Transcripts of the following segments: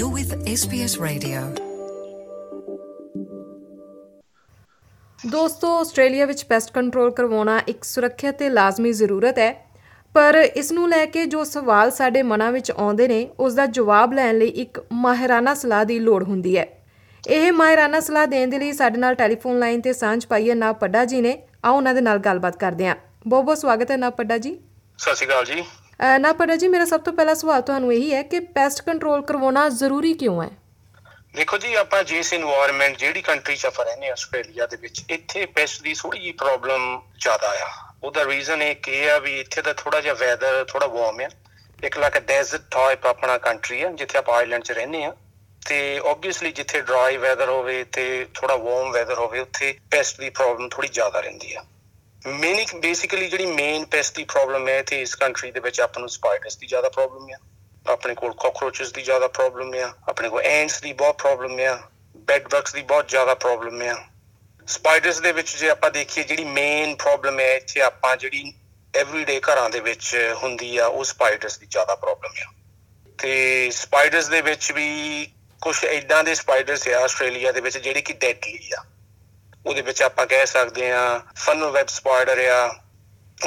You're with SBS Radio. ਦੋਸਤੋ Australia ਵਿੱਚ pest control ਕਰਵਾਉਣਾ ਇੱਕ ਸੁਰੱਖਿਅਤ ਤੇ ਲਾਜ਼ਮੀ ਜ਼ਰੂਰਤ ਹੈ। ਪਰ ਇਸ ਨੂੰ ਲੈ ਕੇ ਜੋ ਸਵਾਲ ਸਾਡੇ ਮਨਾਂ ਵਿੱਚ ਆਉਂਦੇ ਨੇ ਉਸ ਦਾ ਜਵਾਬ ਲੈਣ ਲਈ ਇੱਕ ਮਾਹਿਰਾਨਾ ਸਲਾਹ ਦੀ ਲੋੜ ਹੁੰਦੀ ਹੈ। ਇਹ ਮਾਹਿਰਾਨਾ ਸਲਾਹ ਦੇਣ ਦੇ ਲਈ ਸਾਡੇ ਨਾਲ ਟੈਲੀਫੋਨ ਲਾਈਨ ਤੇ ਸਾਂਝ ਪਾਈ ਹੈ ਨਾ ਪੱਡਾ ਜੀ ਨੇ। ਆਓ ਉਹਨਾਂ ਦੇ ਨਾਲ ਗੱਲਬਾਤ ਕਰਦੇ ਹਾਂ। ਬਹੁਤ ਬਹੁਤ ਸਵਾਗਤ ਹੈ ਨਾ ਪੱਡਾ ਜੀ। ਸਤਿ ਸ਼੍ਰੀ ਅਕਾਲ ਜੀ। ਨਾ ਪੜਾ ਜੀ, ਮੇਰਾ ਸਭ ਤੋਂ ਪਹਿਲਾ ਸਵਾਲ ਤੁਹਾਨੂੰ ਇਹੀ ਹੈ ਕਿ ਪੈਸਟ ਕੰਟਰੋਲ ਕਰਵਾਉਣਾ ਜ਼ਰੂਰੀ ਕਿਉਂ ਹੈ? ਦੇਖੋ ਜੀ, ਆਪਾਂ ਜਿਸ এনवायरमेंट ਜਿਹੜੀ ਕੰਟਰੀ 'ਚ ਆਪਾਂ ਰਹਿੰਦੇ ਆਸਟ੍ਰੇਲੀਆ ਦੇ ਵਿੱਚ, ਇੱਥੇ ਪੈਸਟ ਦੀ ਥੋੜੀ ਜੀ ਪ੍ਰੋਬਲਮ ਜ਼ਿਆਦਾ ਆ। ਉਹਦਾ ਰੀਜ਼ਨ ਇਹ ਕਿ ਆ ਵੀ ਇੱਥੇ ਦਾ ਥੋੜਾ ਜਿਹਾ ਵੈਦਰ ਥੋੜਾ ਵਾਰਮ ਆ। ਇੱਕ ਲੱਕ ਡੈਜ਼ਰਟ ਟਾਈਪ ਆਪਣਾ ਕੰਟਰੀ ਆ, ਜਿੱਥੇ ਆਪਾਂ ਆਇਲੈਂਡ 'ਚ ਰਹਿੰਦੇ ਆ ਤੇ ਆਬਵੀਅਸਲੀ ਜਿੱਥੇ ਡਰਾਈ ਵੈਦਰ ਹੋਵੇ, ਤੇ ਥੋੜਾ ਵਾਰਮ ਵੈਦਰ ਹੋਵੇ, ਉੱਥੇ ਪੈਸਟ ਦੀ ਪ੍ਰੋਬਲਮ ਥੋੜੀ ਜ਼ਿਆਦਾ ਰਹਿੰਦੀ ਆ। ਮੇਨ ਬੇਸਿਕਲੀ ਜਿਹੜੀ ਮੇਨ ਪੈਸਟ ਦੀ ਪ੍ਰੋਬਲਮ ਹੈ ਤੇ ਇਸ ਕੰਟਰੀ ਦੇ ਵਿੱਚ ਆਪਾਂ ਨੂੰ ਸਪਾਈਡਰਸ ਦੀ ਜ਼ਿਆਦਾ ਪ੍ਰੋਬਲਮ ਆ, ਆਪਣੇ ਕੋਲ ਕਾਕਰੋਚਸ ਦੀ ਜ਼ਿਆਦਾ ਪ੍ਰੋਬਲਮ ਆ, ਆਪਣੇ ਕੋਲ ਐਂਟਸ ਦੀ ਬਹੁਤ ਪ੍ਰੋਬਲਮ ਆ ਬੈੱਡ ਬਗਸ ਦੀ ਬਹੁਤ ਜ਼ਿਆਦਾ ਪ੍ਰੋਬਲਮ ਆ। ਸਪਾਈਡਰਸ ਦੇ ਵਿੱਚ ਜੇ ਆਪਾਂ ਦੇਖੀਏ ਜਿਹੜੀ ਮੇਨ ਪ੍ਰੋਬਲਮ ਹੈ ਇੱਥੇ ਆਪਾਂ ਜਿਹੜੀ ਐਵਰੀਡੇ ਘਰਾਂ ਦੇ ਵਿੱਚ ਹੁੰਦੀ ਆ, ਉਹ ਸਪਾਈਡਰਸ ਦੀ ਜ਼ਿਆਦਾ ਪ੍ਰੋਬਲਮ ਆ। ਤੇ ਸਪਾਈਡਰਸ ਦੇ ਵਿੱਚ ਵੀ ਕੁਝ ਐਦਾਂ ਦੇ ਸਪਾਈਡਰਸ ਆ, ਆਸਟ੍ਰੇਲੀਆ ਦੇ ਵਿੱਚ ਜਿਹੜੇ ਕਿ ਡੈਡਲੀ ਆ। ਉਹਦੇ ਵਿੱਚ ਆਪਾਂ ਕਹਿ ਸਕਦੇ ਆ ਫਨਲ ਵੈਬ ਸਪਾਈਡਰ ਆ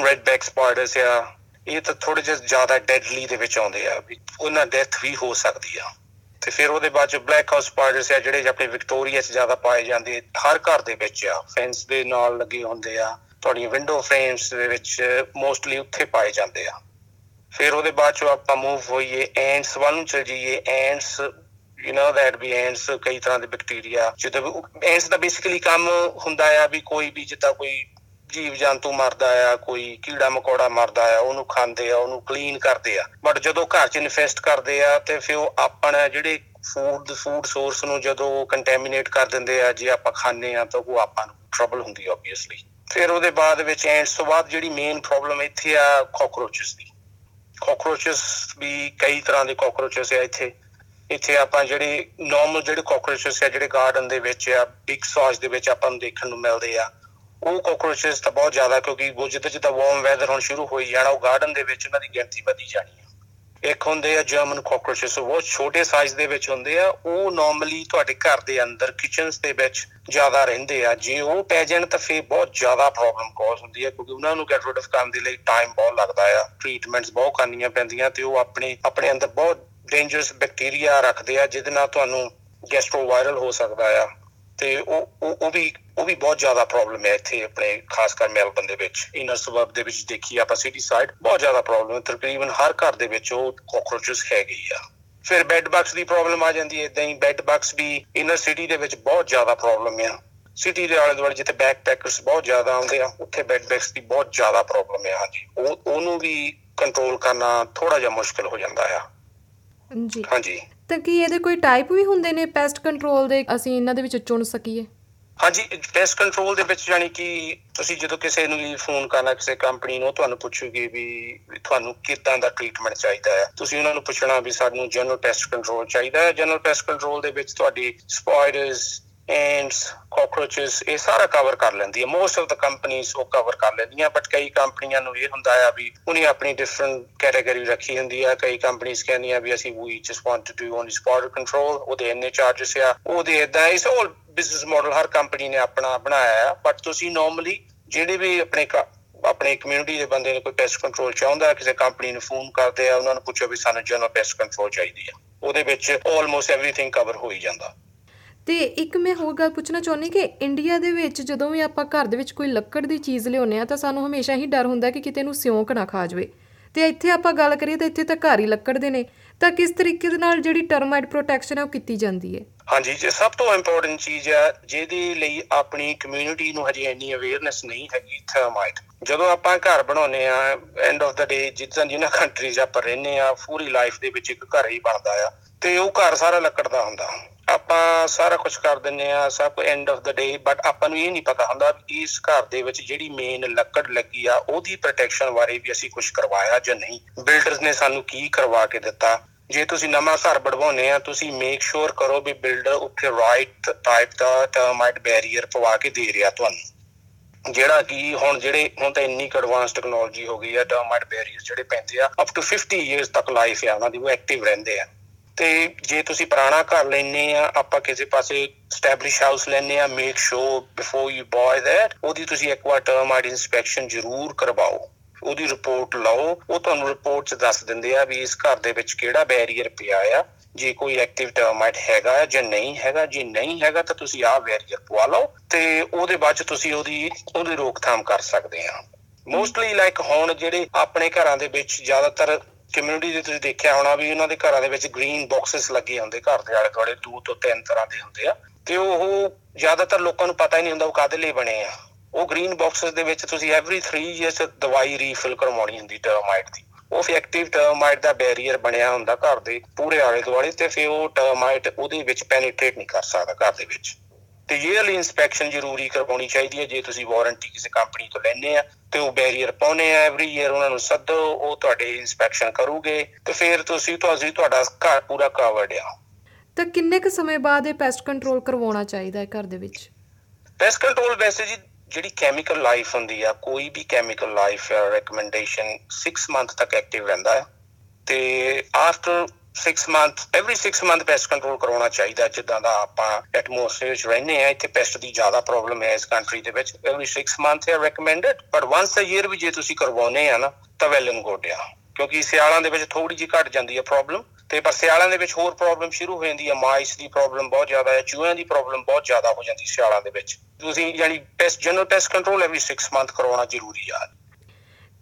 ਰੈਡ ਬੈਕ ਸਪਾਈਡਰਸ ਆ, ਇਹ ਤਾਂ ਥੋੜੇ ਜਿਹਾ ਜ਼ਿਆਦਾ ਡੈਡਲੀ ਦੇ ਵਿੱਚ ਆਉਂਦੇ ਆ, ਵੀ ਉਹਨਾਂ ਡੈਥ ਵੀ ਹੋ ਸਕਦੀ ਆ। ਤੇ ਫਿਰ ਉਹਦੇ ਬਾਅਦ ਚ ਬਲੈਕ ਹਾਊਸ ਸਪਾਈਡਰਸ ਆ, ਜਿਹੜੇ ਆਪਣੇ ਵਿਕਟੋਰੀਆ 'ਚ ਜ਼ਿਆਦਾ ਪਾਏ ਜਾਂਦੇ, ਹਰ ਘਰ ਦੇ ਵਿੱਚ ਆ ਫੈਂਸ ਦੇ ਨਾਲ ਲੱਗੇ ਹੁੰਦੇ ਆ, ਤੁਹਾਡੀਆਂ ਵਿੰਡੋ ਫਰੇਮਸ ਦੇ ਵਿੱਚ ਮੋਸਟਲੀ ਉੱਥੇ ਪਾਏ ਜਾਂਦੇ ਆ। ਫਿਰ ਉਹਦੇ ਬਾਅਦ ਚ ਆਪਾਂ ਮੂਵ ਹੋਈਏ ਐਂਟਸ ਵੱਲ ਨੂੰ ਚਲ ਜਾਈਏ ਐਂਟਸ ਯੂ نو ਦੈਟ ਵੀ ਐਂਟਸ ਕਈ ਤਰ੍ਹਾਂ ਦੇ ਬੈਕਟੀਰੀਆ ਜਦੋਂ ਐਂਟਸ ਦਾ ਬੇਸਿਕਲੀ ਕੰਮ ਹੁੰਦਾ ਆ ਵੀ ਕੋਈ ਵੀ ਜਿੱਦਾਂ ਕੋਈ ਜੀਵ ਜੰਤੂ ਮਰਦਾ ਆ, ਕੋਈ ਕੀੜਾ ਮਕੌੜਾ ਮਰਦਾ ਆ, ਉਹਨੂੰ ਖਾਂਦੇ ਆ, ਉਹਨੂੰ ਕਲੀਨ ਕਰਦੇ ਆ। ਬਟ ਜਦੋਂ ਘਰ 'ਚ ਇਨਫੈਸਟ ਕਰਦੇ ਆ ਤੇ ਫਿਰ ਉਹ ਆਪਣਾ ਜਿਹੜੇ ਫੂਡ ਫੂਡ ਸੋਰਸ ਨੂੰ ਜਦੋਂ ਕੰਟੈਮੀਨੇਟ ਕਰ ਦਿੰਦੇ ਆ, ਜੇ ਆਪਾਂ ਖਾਂਦੇ ਆ ਤਾਂ ਉਹ ਆਪਾਂ ਨੂੰ ਟਰਬਲ ਹੁੰਦੀ ਆ ਆਬਵੀਅਸਲੀ ਫਿਰ ਉਹਦੇ ਬਾਅਦ ਵਿੱਚ ਐਂਡਸ ਤੋਂ ਬਾਅਦ ਜਿਹੜੀ ਮੇਨ ਪ੍ਰੋਬਲਮ ਇੱਥੇ ਆ ਕਾਕਰੋਚਸ ਦੀ। ਕਾਕਰੋਚਸ ਵੀ ਕਈ ਤਰ੍ਹਾਂ ਦੇ ਕਾਕਰੋਚਸ ਆ ਇੱਥੇ। ਇੱਥੇ ਆਪਾਂ ਜਿਹੜੇ ਨਾਰਮਲ ਜਿਹੜੇ ਕਾਕਰੋਚਸ ਆ, ਜਿਹੜੇ ਗਾਰਡਨ ਦੇ ਵਿੱਚ ਆ ਬਿਗ ਸੌਜ ਦੇ ਵਿੱਚ ਆਪਾਂ ਨੂੰ ਦੇਖਣ ਨੂੰ ਮਿਲਦੇ ਆ, ਉਹ ਕਾਕਰੋਚਸ ਤਾਂ ਬਹੁਤ ਜ਼ਿਆਦਾ ਕਿਉਂਕਿ ਉਹ ਜਿੱਦਾਂ ਜਿੱਦਾਂ ਵਾਰਮ ਵੈਦਰ ਹੁਣ ਸ਼ੁਰੂ ਹੋਈ ਜਾਣਾ, ਉਹ ਗਾਰਡਨ ਦੇ ਵਿੱਚ ਉਹਨਾਂ ਦੀ ਗਿਣਤੀ ਵਧੀ ਜਾਣੀ ਆ। ਇੱਕ ਹੁੰਦੇ ਆ ਜਰਮਨ ਕਾਕਰੋਚਸ ਉਹ ਛੋਟੇ ਸਾਈਜ਼ ਦੇ ਵਿੱਚ ਹੁੰਦੇ ਆ, ਉਹ ਨਾਰਮਲੀ ਤੁਹਾਡੇ ਘਰ ਦੇ ਅੰਦਰ ਕਿਚਨਸ ਦੇ ਵਿੱਚ ਜ਼ਿਆਦਾ ਰਹਿੰਦੇ ਆ। ਜੇ ਉਹ ਪੈ ਜਾਣ ਤਾਂ ਫੇਰ ਬਹੁਤ ਜ਼ਿਆਦਾ ਪ੍ਰੋਬਲਮ ਕਾਜ਼ ਹੁੰਦੀ ਹੈ ਕਿਉਂਕਿ ਉਹਨਾਂ ਨੂੰ ਗੈਟ ਰਿਡ ਆਫ ਕਰਨ ਦੇ ਲਈ ਟਾਈਮ ਬਹੁਤ ਲੱਗਦਾ ਆ ਟ੍ਰੀਟਮੈਂਟਸ ਬਹੁਤ ਕਰਨੀਆਂ ਪੈਂਦੀਆਂ ਤੇ ਉਹ ਆਪਣੇ ਆਪਣੇ ਅੰਦਰ ਬਹੁਤ ਡੇਂਜਰਸ ਬੈਕਟੀਰੀਆ ਰੱਖਦੇ ਆ, ਜਿਹਦੇ ਨਾਲ ਤੁਹਾਨੂੰ ਗੈਸਟ੍ਰੋਵਾਇਰਲ ਹੋ ਸਕਦਾ ਆ। ਤੇ ਉਹ ਉਹ ਉਹ ਵੀ ਉਹ ਵੀ ਬਹੁਤ ਜ਼ਿਆਦਾ ਪ੍ਰੋਬਲਮ ਹੈ ਇੱਥੇ ਆਪਣੇ, ਖਾਸ ਕਰ ਮੈਲਬਨ ਦੇ ਵਿੱਚ। ਇਨਰ ਸਬਰਬ ਦੇ ਵਿੱਚ ਦੇਖੀ ਆਪਾਂ ਸਿਟੀ ਸਾਈਡ, ਬਹੁਤ ਜ਼ਿਆਦਾ ਪ੍ਰੋਬਲਮ ਹੈ ਤਕਰੀਬਨ ਹਰ ਘਰ ਦੇ ਵਿੱਚ ਉਹ ਕਾਕਰੋਚਸ ਹੈਗੇ ਹੀ ਆ। ਫਿਰ ਬੈੱਡ ਬਗਸ ਦੀ ਪ੍ਰੋਬਲਮ ਆ ਜਾਂਦੀ ਹੈ ਇਦਾਂ ਹੀ ਬੈੱਡ ਬਗਸ ਵੀ ਇਨਰ ਸਿਟੀ ਦੇ ਵਿੱਚ ਬਹੁਤ ਜ਼ਿਆਦਾ ਪ੍ਰੋਬਲਮ ਆ। ਸਿਟੀ ਦੇ ਆਲੇ ਦੁਆਲੇ ਜਿੱਥੇ ਬੈਕਪੈਕਰਸ ਬਹੁਤ ਜ਼ਿਆਦਾ ਆਉਂਦੇ ਆ, ਉੱਥੇ ਬੈੱਡ ਬਗਸ ਦੀ ਬਹੁਤ ਜ਼ਿਆਦਾ ਪ੍ਰੋਬਲਮ ਹੈ ਹਾਂਜੀ। ਉਹ, ਉਹਨੂੰ ਵੀ ਕੰਟਰੋਲ ਕਰਨਾ ਥੋੜਾ ਜਿਹਾ ਮੁਸ਼ਕਲ ਹੋ ਜਾਂਦਾ ਆ। ਜੀ ਹਾਂਜੀ। ਤਾਂ ਕੀ ਇਹਦੇ ਕੋਈ ਟਾਈਪ ਵੀ ਹੁੰਦੇ ਨੇ ਪੈਸਟ ਕੰਟਰੋਲ ਦੇ ਅਸੀਂ ਇਹਨਾਂ ਦੇ ਵਿੱਚ ਚੁਣ ਸਕੀਏ? ਹਾਂਜੀ ਪੈਸਟ ਕੰਟਰੋਲ ਦੇ ਵਿੱਚ ਜਾਨੀ ਕਿ ਤੁਸੀਂ ਜਦੋਂ ਕਿਸੇ ਨੂੰ ਵੀ ਫੋਨ ਕਰਨਾ ਕਿਸੇ ਕੰਪਨੀ ਨੂੰ ਤੁਹਾਨੂੰ ਪੁੱਛੂਗੀ ਵੀ ਵੀ ਤੁਹਾਨੂੰ ਕਿੱਦਾਂ ਦਾ ਟ੍ਰੀਟਮੈਂਟ ਚਾਹੀਦਾ ਹੈ। ਤੁਸੀਂ ਉਹਨਾਂ ਨੂੰ ਪੁੱਛਣਾ ਵੀ ਸਾਨੂੰ ਜਨਰਲ ਪੈਸਟ ਕੰਟਰੋਲ ਚਾਹੀਦਾ ਹੈ। ਜਨਰਲ ਪੈਸਟ ਕੰਟਰੋਲ ਦੇ ਵਿੱਚ ਤੁਹਾਡੀ ਸਪਾਈਡਰਸ ਐਂਡਸ ਕਾਕਰੋਚਸ ਇਹ ਸਾਰਾ ਕਵਰ ਕਰ ਲੈਂਦੀ ਹੈ। ਮੋਸਟ ਆਫ ਦਾ ਕੰਪਨੀਆਂ ਉਹ ਕਵਰ ਕਰ ਲੈਂਦੀਆਂ ਬਟ ਕਈ ਕੰਪਨੀਆਂ ਨੂੰ ਇਹ ਹੁੰਦਾ ਆ ਵੀ ਉਹਨੇ ਆਪਣੀ ਡਿਫਰੈਂਟ ਕੈਟਾਗਰੀ ਰੱਖੀ ਹੁੰਦੀ ਆ। ਕਈ ਕੰਪਨੀਆਂ ਕਹਿੰਦੀਆਂ ਵੀ ਅਸੀਂ ਵੀ just want to do only spider control ਉਹਦੇ ਇੰਨੇ ਚਾਰजेस ਆ। ਉਹਦੇ ਇਦਾਂ ਇਸ ਆਲ ਬਿਜ਼ਨਸ ਮਾਡਲ ਹਰ ਕੰਪਨੀ ਨੇ ਆਪਣਾ ਬਣਾਇਆ ਆ। ਬਟ ਤੁਸੀਂ ਨਾਰਮਲੀ ਜਿਹੜੇ ਵੀ ਆਪਣੇ ਕ- ਆਪਣੇ ਕਮਿਊਨਿਟੀ ਦੇ ਬੰਦੇ ਨੇ ਕੋਈ ਪੈਸਟ ਕੰਟਰੋਲ ਚਾਹੁੰਦਾ, ਕਿਸੇ ਕੰਪਨੀ ਨੂੰ ਫੋਨ ਕਰਦੇ ਆ, ਉਹਨਾਂ ਨੂੰ ਪੁੱਛੋ ਵੀ ਸਾਨੂੰ ਜਨਰਲ ਪੈਸਟ ਕੰਟਰੋਲ ਚਾਹੀਦੀ ਆ। ਉਹਦੇ ਵਿੱਚ ਆਲਮੋਸਟ ਐਵਰੀਥਿੰਗ ਕਵਰ ਹੋ ਹੀ ਜਾਂਦਾ। ਤੇ ਇੱਕ ਮੈਂ ਹੋਰ ਗੱਲ ਪੁੱਛਣਾ ਚਾਹੁੰਦੀ ਕਿ ਇੰਡੀਆ ਦੇ ਵਿੱਚ ਜਦੋਂ ਵੀ ਆਪਾਂ ਘਰ ਦੇ ਵਿੱਚ ਕੋਈ ਲੱਕੜ ਦੀ ਚੀਜ਼ ਲਿਆਉਂਦੇ ਆ ਤਾਂ ਸਾਨੂੰ ਹਮੇਸ਼ਾ ਹੀ ਡਰ ਹੁੰਦਾ ਕਿ ਕਿਤੇ ਨੂੰ ਸਿਉਂਕ ਨਾ ਖਾ ਜਾਵੇ। ਤੇ ਇੱਥੇ ਆਪਾਂ ਗੱਲ ਕਰੀਏ ਤਾਂ ਇੱਥੇ ਤਾਂ ਘਰ ਹੀ ਲੱਕੜ ਦੇ ਨੇ। ਤਾਂ ਕਿਸ ਤਰੀਕੇ ਦੇ ਨਾਲ ਜਿਹੜੀ ਟਰਮਾਈਟ ਪ੍ਰੋਟੈਕਸ਼ਨ ਹੈ ਉਹ ਕੀਤੀ ਜਾਂਦੀ ਹੈ? ਹਾਂਜੀ ਜੇ ਸਭ ਤੋਂ ਇੰਪੋਰਟੈਂਟ ਚੀਜ਼ ਆ ਜਿਹਦੇ ਲਈ ਆਪਣੀ ਕਮਿਊਨਿਟੀ ਨੂੰ ਹਜੇ ਇੰਨੀ ਅਵੇਅਰਨੈਸ ਨਹੀਂ ਹੈਗੀ ਥਰਮਾਈਟ ਜਦੋਂ ਆਪਾਂ ਘਰ ਬਣਾਉਨੇ ਆ ਐਂਡ ਆਫ ਦਾ ਡੇ ਜਿੱਦਾਂ ਜਿਹਨਾਂ ਕੰਟਰੀਜ਼ ਆਪਾਂ ਰਹਿੰਦੇ ਆ ਪੂਰੀ ਲਾਈਫ ਦੇ ਵਿੱਚ ਇੱਕ ਘਰ ਹੀ ਬਣਦਾ ਆ। ਤੇ ਉਹ ਘਰ ਸਾਰਾ ਲੱਕੜ ਦਾ ਹੁੰਦਾ। ਆਪਾਂ ਸਾਰਾ ਕੁਝ ਕਰ ਦਿੰਨੇ ਆ ਸਭ ਕੁਝ end of the day but ਆਪਾਂ ਨੂੰ ਇਹ ਨਹੀਂ ਪਤਾ ਹੁੰਦਾ ਵੀ ਇਸ ਘਰ ਦੇ ਵਿੱਚ ਜਿਹੜੀ ਮੇਨ ਲੱਕੜ ਲੱਗੀ ਆ, ਉਹਦੀ ਪ੍ਰੋਟੈਕਸ਼ਨ ਬਾਰੇ ਵੀ ਅਸੀਂ ਕੁਝ ਕਰਵਾਇਆ ਜਾਂ ਨਹੀਂ। ਬਿਲਡਰਸ ਨੇ ਸਾਨੂੰ ਕੀ ਕਰਵਾ ਕੇ ਦਿੱਤਾ? ਜੇ ਤੁਸੀਂ ਨਵਾਂ ਘਰ ਬਣਵਾਉਨੇ ਆ, ਤੁਸੀਂ ਮੇਕ ਸ਼ੋਰ ਕਰੋ ਵੀ ਬਿਲਡਰ ਉੱਥੇ ਰਾਈਟ ਟਾਈਪ ਦਾ ਟਰਮਾਈਟ ਬੈਰੀਅਰ ਪਵਾ ਕੇ ਦੇ ਰਿਹਾ ਤੁਹਾਨੂੰ। ਜਿਹੜਾ ਕਿ ਹੁਣ ਜਿਹੜੇ, ਹੁਣ ਤਾਂ ਇੰਨੀ ਐਡਵਾਂਸ ਟੈਕਨੋਲੋਜੀ ਹੋ ਗਈ ਆ ਟਰਮਾਈਟ ਬੈਰੀਅਰ ਜਿਹੜੇ ਪੈਂਦੇ ਆ ਅਪ ਟੂ 50 ਇਅਰਸ ਤੱਕ ਲਾਈਫ ਆ ਉਹਨਾਂ ਦੀ, ਉਹ ਐਕਟਿਵ ਰਹਿੰਦੇ ਆ। ਤੇ ਜੇ ਤੁਸੀਂ ਪੁਰਾਣਾ ਘਰ ਲੈਨੇ ਆ, ਆਪਾਂ ਕਿਸੇ ਪਾਸੇ ਸਟੈਬਲਿਸ਼ ਹਾਊਸ ਲੈਨੇ ਆ make sure before you buy that ਉਹਦੀ ਤੁਸੀਂ ਇੱਕ ਵਾਰ ਟਰਮਾਈਟ ਇਨਸਪੈਕਸ਼ਨ ਜ਼ਰੂਰ ਕਰਵਾਓ। ਉਹਦੀ ਰਿਪੋਰਟ ਲਓ, ਉਹ ਤੁਹਾਨੂੰ ਰਿਪੋਰਟ 'ਚ ਦੱਸ ਦਿੰਦੇ ਆ ਵੀ ਇਸ ਘਰ ਦੇ ਵਿੱਚ ਕਿਹੜਾ ਬੈਰੀਅਰ ਪਿਆ ਆ। ਜੇ ਕੋਈ ਐਕਟਿਵ ਟਰਮਾਈਟ ਹੈਗਾ ਜਾਂ ਨਹੀਂ ਹੈਗਾ, ਜੇ ਨਹੀਂ ਹੈਗਾ ਤਾਂ ਤੁਸੀਂ ਆਹ ਬੈਰੀਅਰ ਪਵਾ ਲਓ ਤੇ ਉਹਦੇ ਬਾਅਦ 'ਚ ਤੁਸੀਂ ਉਹਦੀ ਉਹਦੀ ਰੋਕਥਾਮ ਕਰ ਸਕਦੇ ਆ। ਮੋਸਟਲੀ ਲਾਈਕ ਹੁਣ ਜਿਹੜੇ ਆਪਣੇ ਘਰਾਂ ਦੇ ਵਿੱਚ ਜ਼ਿਆਦਾਤਰ ਕਮਿਊਨਿਟੀ ਦੇ ਤੁਸੀਂ ਦੇਖਿਆ ਹੋਣਾ ਵੀ ਉਹਨਾਂ ਦੇ ਘਰਾਂ ਦੇ ਵਿੱਚ ਗ੍ਰੀਨ ਬਾਕਸਸ ਲੱਗੇ ਹੁੰਦੇ, ਘਰ ਦੇ ਆਲੇ ਦੁਆਲੇ ਦੋ ਤੋਂ ਤਿੰਨ ਤਰ੍ਹਾਂ ਦੇ ਹੁੰਦੇ ਆ। ਤੇ ਉਹ ਜ਼ਿਆਦਾਤਰ ਲੋਕਾਂ ਨੂੰ ਪਤਾ ਹੀ ਨਹੀਂ ਹੁੰਦਾ ਉਹ ਕਾਦੇ ਲਈ ਬਣੇ ਆ। ਉਹ ਗ੍ਰੀਨ ਬਾਕਸਸ ਦੇ ਵਿੱਚ ਤੁਸੀਂ ਐਵਰੀ 3 ਇਅਰਸ ਦਵਾਈ ਰੀਫਿਲ ਕਰਵਾਉਣੀ ਹੁੰਦੀ ਟਰਮਾਈਟ ਦੀ। ਉਹ ਫਿਰ ਐਕਟਿਵ ਟਰਮਾਈਟ ਦਾ ਬੈਰੀਅਰ ਬਣਿਆ ਹੁੰਦਾ ਘਰ ਦੇ ਪੂਰੇ ਆਲੇ ਦੁਆਲੇ ਤੇ ਫਿਰ ਉਹ ਟਰਮਾਈਟ ਉਹਦੇ ਵਿੱਚ ਪੈਨੀਟ੍ਰੇਟ ਨਹੀਂ ਕਰ ਸਕਦਾ ਘਰ ਦੇ ਵਿੱਚ। ਤੇ ਈਅਰਲੀ ਇਨਸਪੈਕਸ਼ਨ ਜ਼ਰੂਰੀ ਕਰਵਾਉਣੀ ਚਾਹੀਦੀ ਹੈ ਜੇ ਤੁਸੀਂ ਵਾਰੰਟੀ ਕਿਸੇ ਕੰਪਨੀ ਤੋਂ ਲੈਣੇ ਆ ਤੇ ਉਹ ਬੈਰੀਅਰ ਪਾਉਨੇ ਆ ਐਵਰੀ ਈਅਰ ਉਹਨਾਂ ਨੂੰ ਸੱਦੋ ਉਹ ਤੁਹਾਡੇ ਇਨਸਪੈਕਸ਼ਨ ਕਰੂਗੇ ਤੇ ਫਿਰ ਤੁਸੀਂ ਤੁਸੀਂ ਤੁਹਾਡਾ ਘਰ ਪੂਰਾ ਕਵਰਡ ਆ। ਤਾਂ ਕਿੰਨੇ ਕੁ ਸਮੇਂ ਬਾਅਦ ਇਹ ਪੈਸਟ ਕੰਟਰੋਲ ਕਰਵਾਉਣਾ ਚਾਹੀਦਾ ਹੈ ਘਰ ਦੇ ਵਿੱਚ? ਪੈਸਟ ਕੰਟਰੋਲ ਵੈਸੇ ਜੀ ਜਿਹੜੀ ਕੈਮੀਕਲ ਲਾਈਫ ਹੁੰਦੀ ਆ ਕੋਈ ਵੀ ਕੈਮੀਕਲ ਲਾਈਫ ਰეკਮੈਂਡੇਸ਼ਨ 6 ਮੰਥ ਤੱਕ ਐਕਟਿਵ ਰਹਿੰਦਾ ਹੈ। ਤੇ after 6 month every 6 month pest control ਕਰਾਉਣਾ ਚਾਹੀਦਾ, ਜਿੱਦਾਂ ਦਾ ਆਪਾਂ ਐਟਮੋਸਫੇਅਰ 'ਚ ਰਹਿੰਦੇ ਆ ਇੱਥੇ ਪੈਸਟ ਦੀ ਜ਼ਿਆਦਾ ਪ੍ਰੋਬਲਮ ਹੈ ਇਸ ਕੰਟਰੀ ਦੇ ਵਿੱਚ ਐਵਰੀ 6 ਮੰਥ ਹੈ recommended but once a year ਵੀ ਜੇ ਤੁਸੀਂ ਕਰਵਾਉਨੇ ਆ ਨਾ, ਤਾਂ ਵੈਲ ਐਂਡ ਗੁੱਡ ਆ, ਕਿਉਂਕਿ ਸਿਆਲਾਂ ਦੇ ਵਿੱਚ ਥੋੜੀ ਜਿਹੀ ਘਟ ਜਾਂਦੀ ਹੈ ਪ੍ਰੋਬਲਮ ਤੇ ਪਰ ਸਿਆਲਾਂ ਦੇ ਵਿੱਚ ਹੋਰ ਪ੍ਰੋਬਲਮ ਸ਼ੁਰੂ ਹੋ ਜਾਂਦੀ ਹੈ ਮਾਈਸ ਦੀ ਪ੍ਰੋਬਲਮ ਬਹੁਤ ਜ਼ਿਆਦਾ ਹੈ, ਚੂਹਿਆਂ ਦੀ ਪ੍ਰੋਬਲਮ ਬਹੁਤ ਜ਼ਿਆਦਾ ਹੋ ਜਾਂਦੀ ਸਿਆਲਾਂ ਦੇ ਵਿੱਚ। ਤੁਸੀਂ ਯਾਨੀ pest general pest control every 6 month ਕਰਵਾਉਣਾ ਜ਼ਰੂਰੀ ਆ।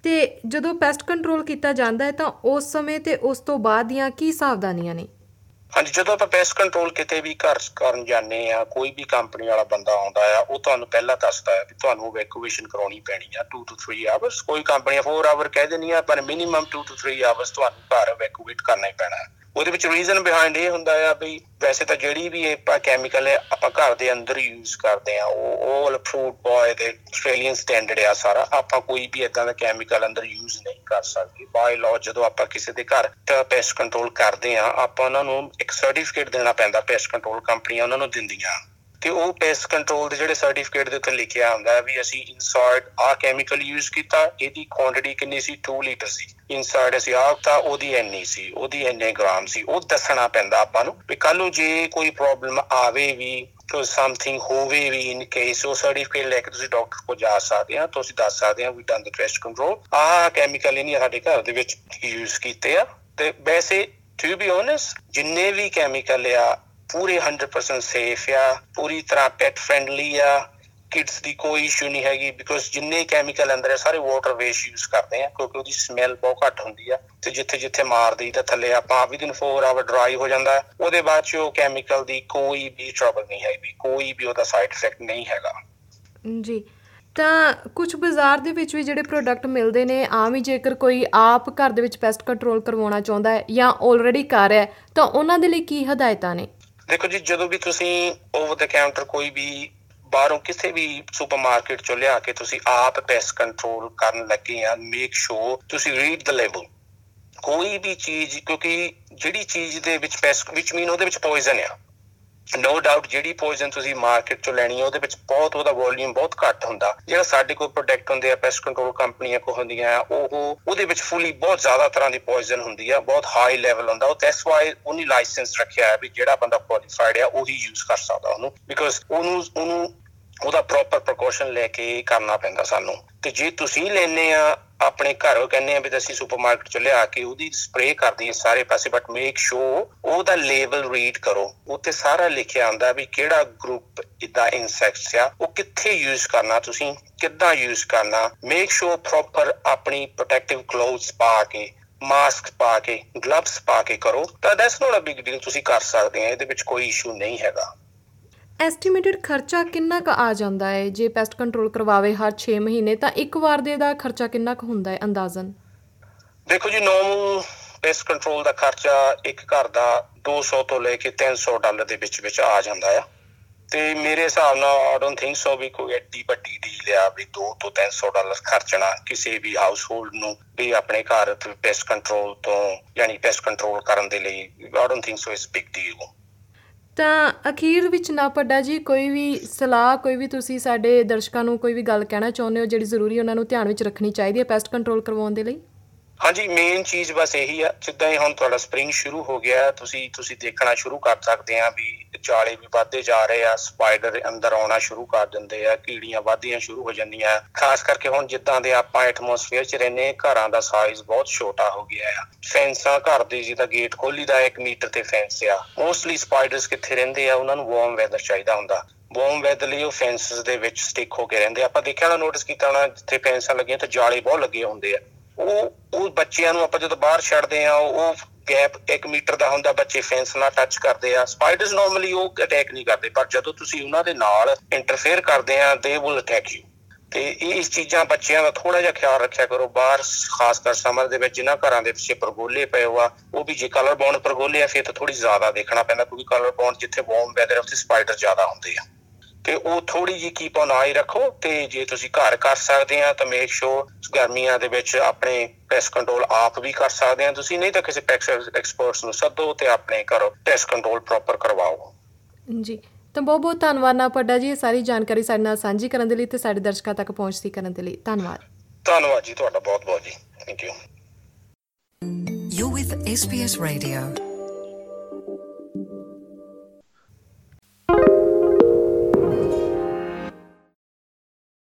ਤੇ ਜਦੋਂ ਪੈਸਟ ਕੰਟਰੋਲ ਕੀਤਾ ਜਾਂਦਾ ਹੈ ਤਾਂ ਉਸ ਸਮੇਂ ਤੇ ਉਸ ਤੋਂ ਬਾਅਦ ਦੀਆਂ ਕੀ ਸਾਵਧਾਨੀਆਂ ਨੇ? ਹਾਂਜੀ, ਜਦੋਂ ਆਪਾਂ ਪੈਸਟ ਕੰਟਰੋਲ ਕਿਤੇ ਵੀ ਘਰ ਕਰਨ ਜਾਂਦੇ ਆ ਕੋਈ ਵੀ ਕੰਪਨੀ ਵਾਲਾ ਬੰਦਾ ਆਉਂਦਾ ਆ, ਉਹ ਤੁਹਾਨੂੰ ਪਹਿਲਾਂ ਦੱਸਦਾ ਹੈ ਵੀ ਤੁਹਾਨੂੰ ਵੈਕੂਏਸ਼ਨ ਕਰਾਉਣੀ ਪੈਣੀ ਆ 2 ਤੋਂ 3 ਆਵਰਸ ਕੋਈ ਕੰਪਨੀ 4 ਆਵਰ ਕਹਿ ਦਿੰਦੀ ਆ, ਪਰ ਮਿਨੀਮਮ 2 ਤੋਂ 3 ਆਵਰਸ ਤੁਹਾਨੂੰ ਘਰ ਵੈਕੂਏਟ ਕਰਨਾ ਹੀ ਪੈਣਾ ਹੈ। ਉਹਦੇ ਵਿੱਚ ਰੀਜ਼ਨ ਬਿਹਾਈਂਡ ਇਹ ਹੁੰਦਾ ਆ ਵੀ ਵੈਸੇ ਤਾਂ ਜਿਹੜੀ ਵੀ ਆਪਾਂ ਕੈਮੀਕਲ ਹੈ, ਆਪਾਂ ਘਰ ਦੇ ਅੰਦਰ ਯੂਜ਼ ਕਰਦੇ ਆ ਉਹ ਉਹ ਫਰੂਟ ਬॉय ਦੇ ਆਸਟ੍ਰੇਲੀਅਨ ਸਟੈਂਡਰਡ ਆ ਸਾਰਾ, ਆਪਾਂ ਕੋਈ ਵੀ ਇਦਾਂ ਦਾ ਕੈਮੀਕਲ ਅੰਦਰ ਯੂਜ਼ ਨਹੀਂ ਕਰ ਸਕਦੇ। ਬਾਈ ਲਾਅ ਜਦੋਂ ਆਪਾਂ ਕਿਸੇ ਦੇ ਘਰ ਪੈਸਟ ਕੰਟਰੋਲ ਕਰਦੇ ਆ ਆਪਾਂ ਉਹਨਾਂ ਨੂੰ ਇੱਕ ਸਰਟੀਫਿਕੇਟ ਦੇਣਾ ਪੈਂਦਾ ਪੈਸਟ ਕੰਟਰੋਲ ਕੰਪਨੀਆਂ ਉਹਨਾਂ ਨੂੰ ਦਿੰਦੀਆਂ। ਤੇ ਉਹ ਪੈਸਟ ਕੰਟਰੋਲ ਦੇ ਜਿਹੜੇ ਸਰਟੀਫਿਕੇਟ ਦੇ ਉੱਤੇ ਲਿਖਿਆ ਹੁੰਦਾ ਹੈ ਵੀ ਅਸੀਂ ਇਨਸਾਈਡ ਆ ਕੈਮੀਕਲ ਯੂਜ਼ ਕੀਤਾ, ਇਹਦੀ ਕੁਆਂਟੀਟੀ ਕਿੰਨੀ ਸੀ? 2 ਲੀਟਰ ਸੀ। ਇਨਸਾਈਡ ਅਸੀਂ ਆਹ ਤਾਂ ਉਹਦੀ ਇੰਨੀ ਸੀ, ਉਹਦੀ ਇੰਨੇ ਗ੍ਰਾਮ ਸੀ। ਉਹ ਦੱਸਣਾ ਪੈਂਦਾ ਆਪਾਂ ਨੂੰ ਵੀ ਕੱਲ ਨੂੰ ਜੇ ਕੋਈ ਪ੍ਰੋਬਲਮ ਆਵੇ ਵੀ, ਕੋਈ ਸਮਥਿੰਗ ਹੋਵੇ ਵੀ ਇਨ ਕੇਸ ਉਹ ਸਰਟੀਫਿਕੇਟ ਲੈ ਕੇ ਤੁਸੀਂ ਡਾਕਟਰ ਕੋਲ ਜਾ ਸਕਦੇ ਆ ਤੁਸੀਂ ਦੱਸ ਸਕਦੇ ਆ ਵੀ ਡਨ ਦ ਟੈਸਟ ਕੰਟਰੋਲ ਆਹ ਕੈਮੀਕਲ ਇਹਨੇ ਸਾਡੇ ਘਰ ਦੇ ਵਿੱਚ ਯੂਜ਼ ਕੀਤੇ ਆ। ਤੇ ਵੈਸੇ ਟੂ ਬੀ ਓਨੈਸਟ ਜਿੰਨੇ ਵੀ ਕੈਮੀਕਲ ਆ ਪੂਰੇ 100% ਸੇਫ ਆ, ਪੂਰੀ ਤਰ੍ਹਾਂ ਪੈਟ ਫ੍ਰੈਂਡਲੀ ਆ ਕਿਡਸ ਦੀ ਕੋਈ ਇਸ਼ੂ ਨਹੀਂ ਹੈਗੀ ਬਿਕੋਜ਼ ਜਿੰਨੇ ਕੈਮੀਕਲ ਅੰਦਰ ਹੈ ਸਾਰੇ ਵਾਟਰ ਵੇਸ ਯੂਜ਼ ਕਰਦੇ ਆ, ਕਿਉਂਕਿ ਉਹਦੀ ਸਮੈਲ ਬਹੁਤ ਘੱਟ ਹੁੰਦੀ ਆ ਤੇ ਜਿੱਥੇ ਜਿੱਥੇ ਮਾਰਦੀ ਤਾਂ ਥੱਲੇ ਆਪਾਂ ਵਿਦਿਨ 4 ਆਵਰ ਡਰਾਈ ਹੋ ਜਾਂਦਾ ਉਹਦੇ ਬਾਅਦ ਚ ਉਹ ਕੈਮੀਕਲ ਦੀ ਕੋਈ ਵੀ ਟਰਬਲ ਨਹੀਂ ਹੈਗੀ, ਕੋਈ ਵੀ ਉਹਦਾ ਸਾਈਡ ਇਫੈਕਟ ਨਹੀਂ ਹੈਗਾ। ਜੀ, ਤਾਂ ਕੁਝ ਬਾਜ਼ਾਰ ਦੇ ਵਿੱਚ ਵੀ ਜਿਹੜੇ ਪ੍ਰੋਡਕਟ ਮਿਲਦੇ ਨੇ, ਆਮ ਹੀ ਜੇਕਰ ਕੋਈ ਆਪ ਘਰ ਦੇ ਵਿੱਚ ਪੈਸਟ ਕੰਟਰੋਲ ਕਰਵਾਉਣਾ ਚਾਹੁੰਦਾ ਹੈ ਜਾਂ ਆਲਰੇਡੀ ਕਰ ਰਿਹਾ ਹੈ, ਤਾਂ ਉਹਨਾਂ ਦੇ ਲਈ ਕੀ ਹਦਾਇਤਾਂ ਨੇ? ਦੇਖੋ ਜੀ, ਜਦੋਂ ਵੀ ਤੁਸੀਂ ਓਵਰ ਦ ਕਾਊਂਟਰ ਕੋਈ ਵੀ ਬਾਹਰੋਂ ਕਿਸੇ ਵੀ ਸੁਪਰਮਾਰਕਟ ਚੋਂ ਲਿਆ ਕੇ ਤੁਸੀਂ ਆਪ ਪੈਸਟ ਕੰਟਰੋਲ ਕਰਨ ਲੱਗੇ ਆ ਮੇਕ ਸ਼ੋਰ ਤੁਸੀਂ ਰੀਡ ਦ ਲੇਬਲ ਕੋਈ ਵੀ ਚੀਜ਼, ਕਿਉਂਕਿ ਜਿਹੜੀ ਚੀਜ਼ ਦੇ ਵਿੱਚ ਪੈਸਟ ਵਿੱਚ ਮੀਨ ਉਹਦੇ ਵਿੱਚ ਪੋਇਜ਼ਨ ਆ। ਨੋ ਡਾਊਟ ਜਿਹੜੀ ਪੋਇਜ਼ਨ ਤੁਸੀਂ ਮਾਰਕੀਟ ਚੋਂ ਲੈਣੀ ਹੈ ਉਹਦੇ ਵਿੱਚ ਬਹੁਤ ਉਹਦਾ ਵੋਲਿਊਮ ਬਹੁਤ ਘੱਟ ਹੁੰਦਾ। ਜਿਹੜਾ ਸਾਡੇ ਕੋਲ ਪ੍ਰੋਡਕਟ ਹੁੰਦੇ ਆ ਪੈਸਟ ਕੰਟਰੋਲ ਕੰਪਨੀਆਂ ਕੋ ਹੁੰਦੀਆਂ ਆ, ਉਹ ਉਹਦੇ ਵਿੱਚ ਫੁੱਲੀ ਬਹੁਤ ਜ਼ਿਆਦਾ ਤਰ੍ਹਾਂ ਦੀ ਪੋਇਜ਼ਨ ਹੁੰਦੀ ਆ, ਬਹੁਤ ਹਾਈ ਲੈਵਲ ਹੁੰਦਾ। ਉਹ ਦੈਟਸ ਵਾਈ ਉਹਨੀ ਲਾਇਸੈਂਸ ਰੱਖਿਆ ਹੈ ਵੀ ਜਿਹੜਾ ਬੰਦਾ ਕੁਆਲੀਫਾਈਡ ਆ, ਉਹੀ ਯੂਜ਼ ਕਰ ਸਕਦਾ ਉਹਨੂੰ। ਬਿਕੋਜ਼ ਉਹਨੂੰ ਉਹਨੂੰ ਉਹਦਾ ਪ੍ਰੋਪਰ ਪ੍ਰੀਕਾਸ਼ਨ ਲੈ ਕੇ ਕਰਨਾ ਪੈਂਦਾ ਸਾਨੂੰ। ਤੇ ਜੇ ਤੁਸੀਂ ਲੈਨੇ ਆ, ਆਪਣੇ ਘਰੋਂ ਕਹਿੰਦੇ ਆ ਵੀ ਅਸੀਂ ਸੁਪਰਮਾਰਕਟ ਚ ਲਿਆ ਕੇ ਉਹਦੀ ਸਪਰੇਅ ਕਰ ਦਈਏ ਸਾਰੇ ਪਾਸੇ ਬਟ ਮੇਕ ਸ਼ੋ ਉਹਦਾ ਲੇਬਲ ਰੀਡ ਕਰੋ। ਉੱਤੇ ਸਾਰਾ ਲਿਖਿਆ ਆਂਦਾ ਵੀ ਕਿਹੜਾ ਗਰੁੱਪ ਇਦਾਂ ਇਨਸੈਕਟਸ ਆ, ਉਹ ਕਿੱਥੇ ਯੂਜ਼ ਕਰਨਾ ਤੁਸੀਂ, ਕਿੱਦਾਂ ਯੂਜ਼ ਕਰਨਾ। ਮੇਕ ਸ਼ੋ ਪ੍ਰੋਪਰ ਆਪਣੀ ਪ੍ਰੋਟੈਕਟਿਵ ਕਲੋਥਸ ਪਾ ਕੇ ਮਾਸਕ ਪਾ ਕੇ ਗਲਵਸ ਪਾ ਕੇ ਕਰੋ। ਤਾਂ that's not a big deal ਤੁਸੀਂ ਕਰ ਸਕਦੇ ਆ, ਇਹਦੇ ਵਿੱਚ ਕੋਈ ਇਸ਼ੂ ਨਹੀਂ ਹੈਗਾ। ਐਸਟੀਮੇਟਡ ਖਰਚਾ ਕਿੰਨਾ ਕੁ ਆ ਜਾਂਦਾ ਹੈ? ਜੇ ਪੈਸਟ ਕੰਟਰੋਲ ਕਰਵਾਵੇ ਹਰ 6 ਮਹੀਨੇ, ਤਾਂ ਇੱਕ ਵਾਰ ਦੇ ਦਾ ਖਰਚਾ ਕਿੰਨਾ ਕੁ ਹੁੰਦਾ ਹੈ? ਅੰਦਾਜ਼ਨ। ਦੇਖੋ ਜੀ ਨੋਰਮਲ ਪੈਸਟ ਕੰਟਰੋਲ ਦਾ ਖਰਚਾ ਇੱਕ ਘਰ ਦਾ 200 ਤੋਂ ਲੈ ਕੇ 300 ਡਾਲਰ ਦੇ ਵਿੱਚ ਵਿੱਚ ਆ ਜਾਂਦਾ ਆ। ਤੇ ਮੇਰੇ ਹਿਸਾਬ ਨਾਲ ਆਈ ਡੋਨਟ ਥਿੰਕ ਸੋ ਵੀ ਕੋਈ ਐਡੀ ਵੱਡੀ ਡੀਲ ਆ ਵੀ 2 ਤੋਂ 300 ਡਾਲਰ ਖਰਚਣਾ ਕਿਸੇ ਵੀ ਹਾਊਸਹੋਲਡ ਨੂੰ ਵੀ ਆਪਣੇ ਘਰ ਪੈਸਟ ਕੰਟਰੋਲ ਤੋਂ, ਯਾਨੀ ਪੈਸਟ ਕੰਟਰੋਲ ਕਰਨ ਦੇ ਲਈ I don't think so it's big deal ਤਾਂ ਅਖੀਰ ਵਿੱਚ ਨਾ ਪੱਡਾ ਜੀ, ਕੋਈ ਵੀ ਸਲਾਹ, ਕੋਈ ਵੀ ਤੁਸੀਂ ਸਾਡੇ ਦਰਸ਼ਕਾਂ ਨੂੰ ਕੋਈ ਵੀ ਗੱਲ ਕਹਿਣਾ ਚਾਹੁੰਦੇ ਹੋ, ਜਿਹੜੀ ਜ਼ਰੂਰੀ ਉਹਨਾਂ ਨੂੰ ਧਿਆਨ ਵਿੱਚ ਰੱਖਣੀ ਚਾਹੀਦੀ ਹੈ ਪੈਸਟ ਕੰਟਰੋਲ ਕਰਵਾਉਣ ਦੇ ਲਈ? ਹਾਂਜੀ ਮੇਨ ਚੀਜ਼ ਬਸ ਇਹੀ ਆ, ਜਿੱਦਾਂ ਹੀ ਹੁਣ ਤੁਹਾਡਾ ਸਪ੍ਰਿੰਗ ਸ਼ੁਰੂ ਹੋ ਗਿਆ, ਤੁਸੀਂ ਤੁਸੀਂ ਦੇਖਣਾ ਸ਼ੁਰੂ ਕਰ ਸਕਦੇ ਆ ਵੀ ਜਾਲੇ ਵੀ ਵੱਧਦੇ ਜਾ ਰਹੇ ਆ ਸਪਾਈਡਰ ਅੰਦਰ ਆਉਣਾ ਸ਼ੁਰੂ ਕਰ ਦਿੰਦੇ ਆ, ਕੀੜੀਆਂ ਵੱਧਦੀਆਂ ਸ਼ੁਰੂ ਹੋ ਜਾਂਦੀਆਂ ਖਾਸ ਕਰਕੇ ਹੁਣ ਜਿੱਦਾਂ ਦੇ ਆਪਾਂ ਐਟਮੋਸਫੇਅਰ 'ਚ ਰਹਿੰਦੇ ਘਰਾਂ ਦਾ ਸਾਈਜ਼ ਬਹੁਤ ਛੋਟਾ ਹੋ ਗਿਆ ਆ। ਫੈਂਸਾਂ, ਘਰ ਦੀ ਜਿਹਦਾ ਗੇਟ ਖੋਲੀ ਦਾ 1 ਮੀਟਰ ਤੇ ਫੈਂਸ ਆ। ਮੋਸਟਲੀ ਸਪਾਈਡਰਸ ਕਿੱਥੇ ਰਹਿੰਦੇ ਆ, ਉਹਨਾਂ ਨੂੰ ਵਾਰਮ ਵੈਦਰ ਚਾਹੀਦਾ ਹੁੰਦਾ। ਵਾਰਮ ਵੈਦਰ ਲਈ ਉਹ ਫੈਂਸਸ ਦੇ ਵਿੱਚ ਸਟਿਕ ਹੋ ਕੇ ਰਹਿੰਦੇ ਆਪਾਂ ਦੇਖਿਆ ਨਾ ਨੋਟਿਸ ਕੀਤਾ ਹੋਣਾ, ਜਿੱਥੇ ਫੈਂਸਾਂ ਲੱਗੀਆਂ ਤੇ ਜਾਲੇ ਬਹੁਤ ਲੱਗੇ ਹੁੰਦੇ ਆ। ਉਹ ਉਹ ਬੱਚਿਆਂ ਨੂੰ ਆਪਾਂ ਜਦੋਂ ਬਾਹਰ ਛੱਡਦੇ ਆ ਉਹ ਗੈਪ 1 ਮੀਟਰ ਦਾ ਹੁੰਦਾ, ਬੱਚੇ ਫੈਂਸ ਨਾਲ ਟੱਚ ਕਰਦੇ ਆ। ਸਪਾਈਡਰਸ ਨਾਰਮਲੀ ਉਹ ਅਟੈਕ ਨਹੀਂ ਕਰਦੇ, ਪਰ ਜਦੋਂ ਤੁਸੀਂ ਉਹਨਾਂ ਦੇ ਨਾਲ ਇੰਟਰਫੇਅਰ ਕਰਦੇ ਆ ਦੇ ਵਿਲ ਅਟੈਕ ਯੂ ਤੇ ਇਹ ਇਸ ਚੀਜ਼ਾਂ ਬੱਚਿਆਂ ਦਾ ਥੋੜਾ ਜਿਹਾ ਖਿਆਲ ਰੱਖਿਆ ਕਰੋ, ਬਾਹਰ ਖਾਸ ਕਰ ਸਮਰ ਦੇ ਵਿੱਚ ਜਿਨ੍ਹਾਂ ਘਰਾਂ ਦੇ ਪਿੱਛੇ ਪਰਗੋਲੇ ਪਏ ਹੋਆ, ਉਹ ਵੀ ਜੇ ਕਲਰ ਬੌਂਡ ਪਰਗੋਲੇ ਆ ਫਿਰ ਤਾਂ ਥੋੜੀ ਜ਼ਿਆਦਾ ਦੇਖਣਾ ਪੈਂਦਾ, ਕਿਉਂਕਿ ਕਲਰ ਬੌਂਡ ਜਿੱਥੇ ਵਾਰਮ ਵੈਦਰ ਉੱਥੇ ਸਪਾਈਡਰ ਜ਼ਿਆਦਾ ਹੁੰਦੇ ਆ। ਤੇ ਉਹ ਥੋੜੀ ਜੀ ਕੀਪ ਔਨ ਆਈ ਰੱਖੋ ਤੇ ਜੇ ਤੁਸੀਂ ਘਰ ਕਰ ਸਕਦੇ ਆ ਤਾਂ ਮੇਕ ਸ਼ੋਰ ਗਰਮੀਆਂ ਦੇ ਵਿੱਚ ਆਪਣੇ ਪੈਸਟ ਕੰਟਰੋਲ ਆਪ ਵੀ ਕਰ ਸਕਦੇ ਆ ਤੁਸੀਂ ਨਹੀਂ ਤਾਂ ਕਿਸੇ ਪੈਕਸ ਐਕਸਪਰਟਸ ਨੂੰ ਸੱਦੋ ਤੇ ਆਪਣੇ ਘਰੋਂ ਪੈਸਟ ਕੰਟਰੋਲ ਪ੍ਰੋਪਰ ਕਰਵਾਓ। ਜੀ ਤਾਂ ਬਹੁਤ ਬਹੁਤ ਧੰਨਵਾਦ ਨਾ ਪੱਡਾ ਜੀ ਇਹ ਸਾਰੀ ਜਾਣਕਾਰੀ ਸਾਡੇ ਨਾਲ ਸਾਂਝੀ ਕਰਨ ਦੇ ਲਈ ਤੇ ਸਾਡੇ ਦਰਸ਼ਕਾਂ ਤੱਕ ਪਹੁੰਚਦੀ ਕਰਨ ਦੇ ਲਈ ਧੰਨਵਾਦ। ਧੰਨਵਾਦ ਜੀ ਤੁਹਾਡਾ ਬਹੁਤ ਬਹੁਤ ਜੀ thank you You're with SBS Radio.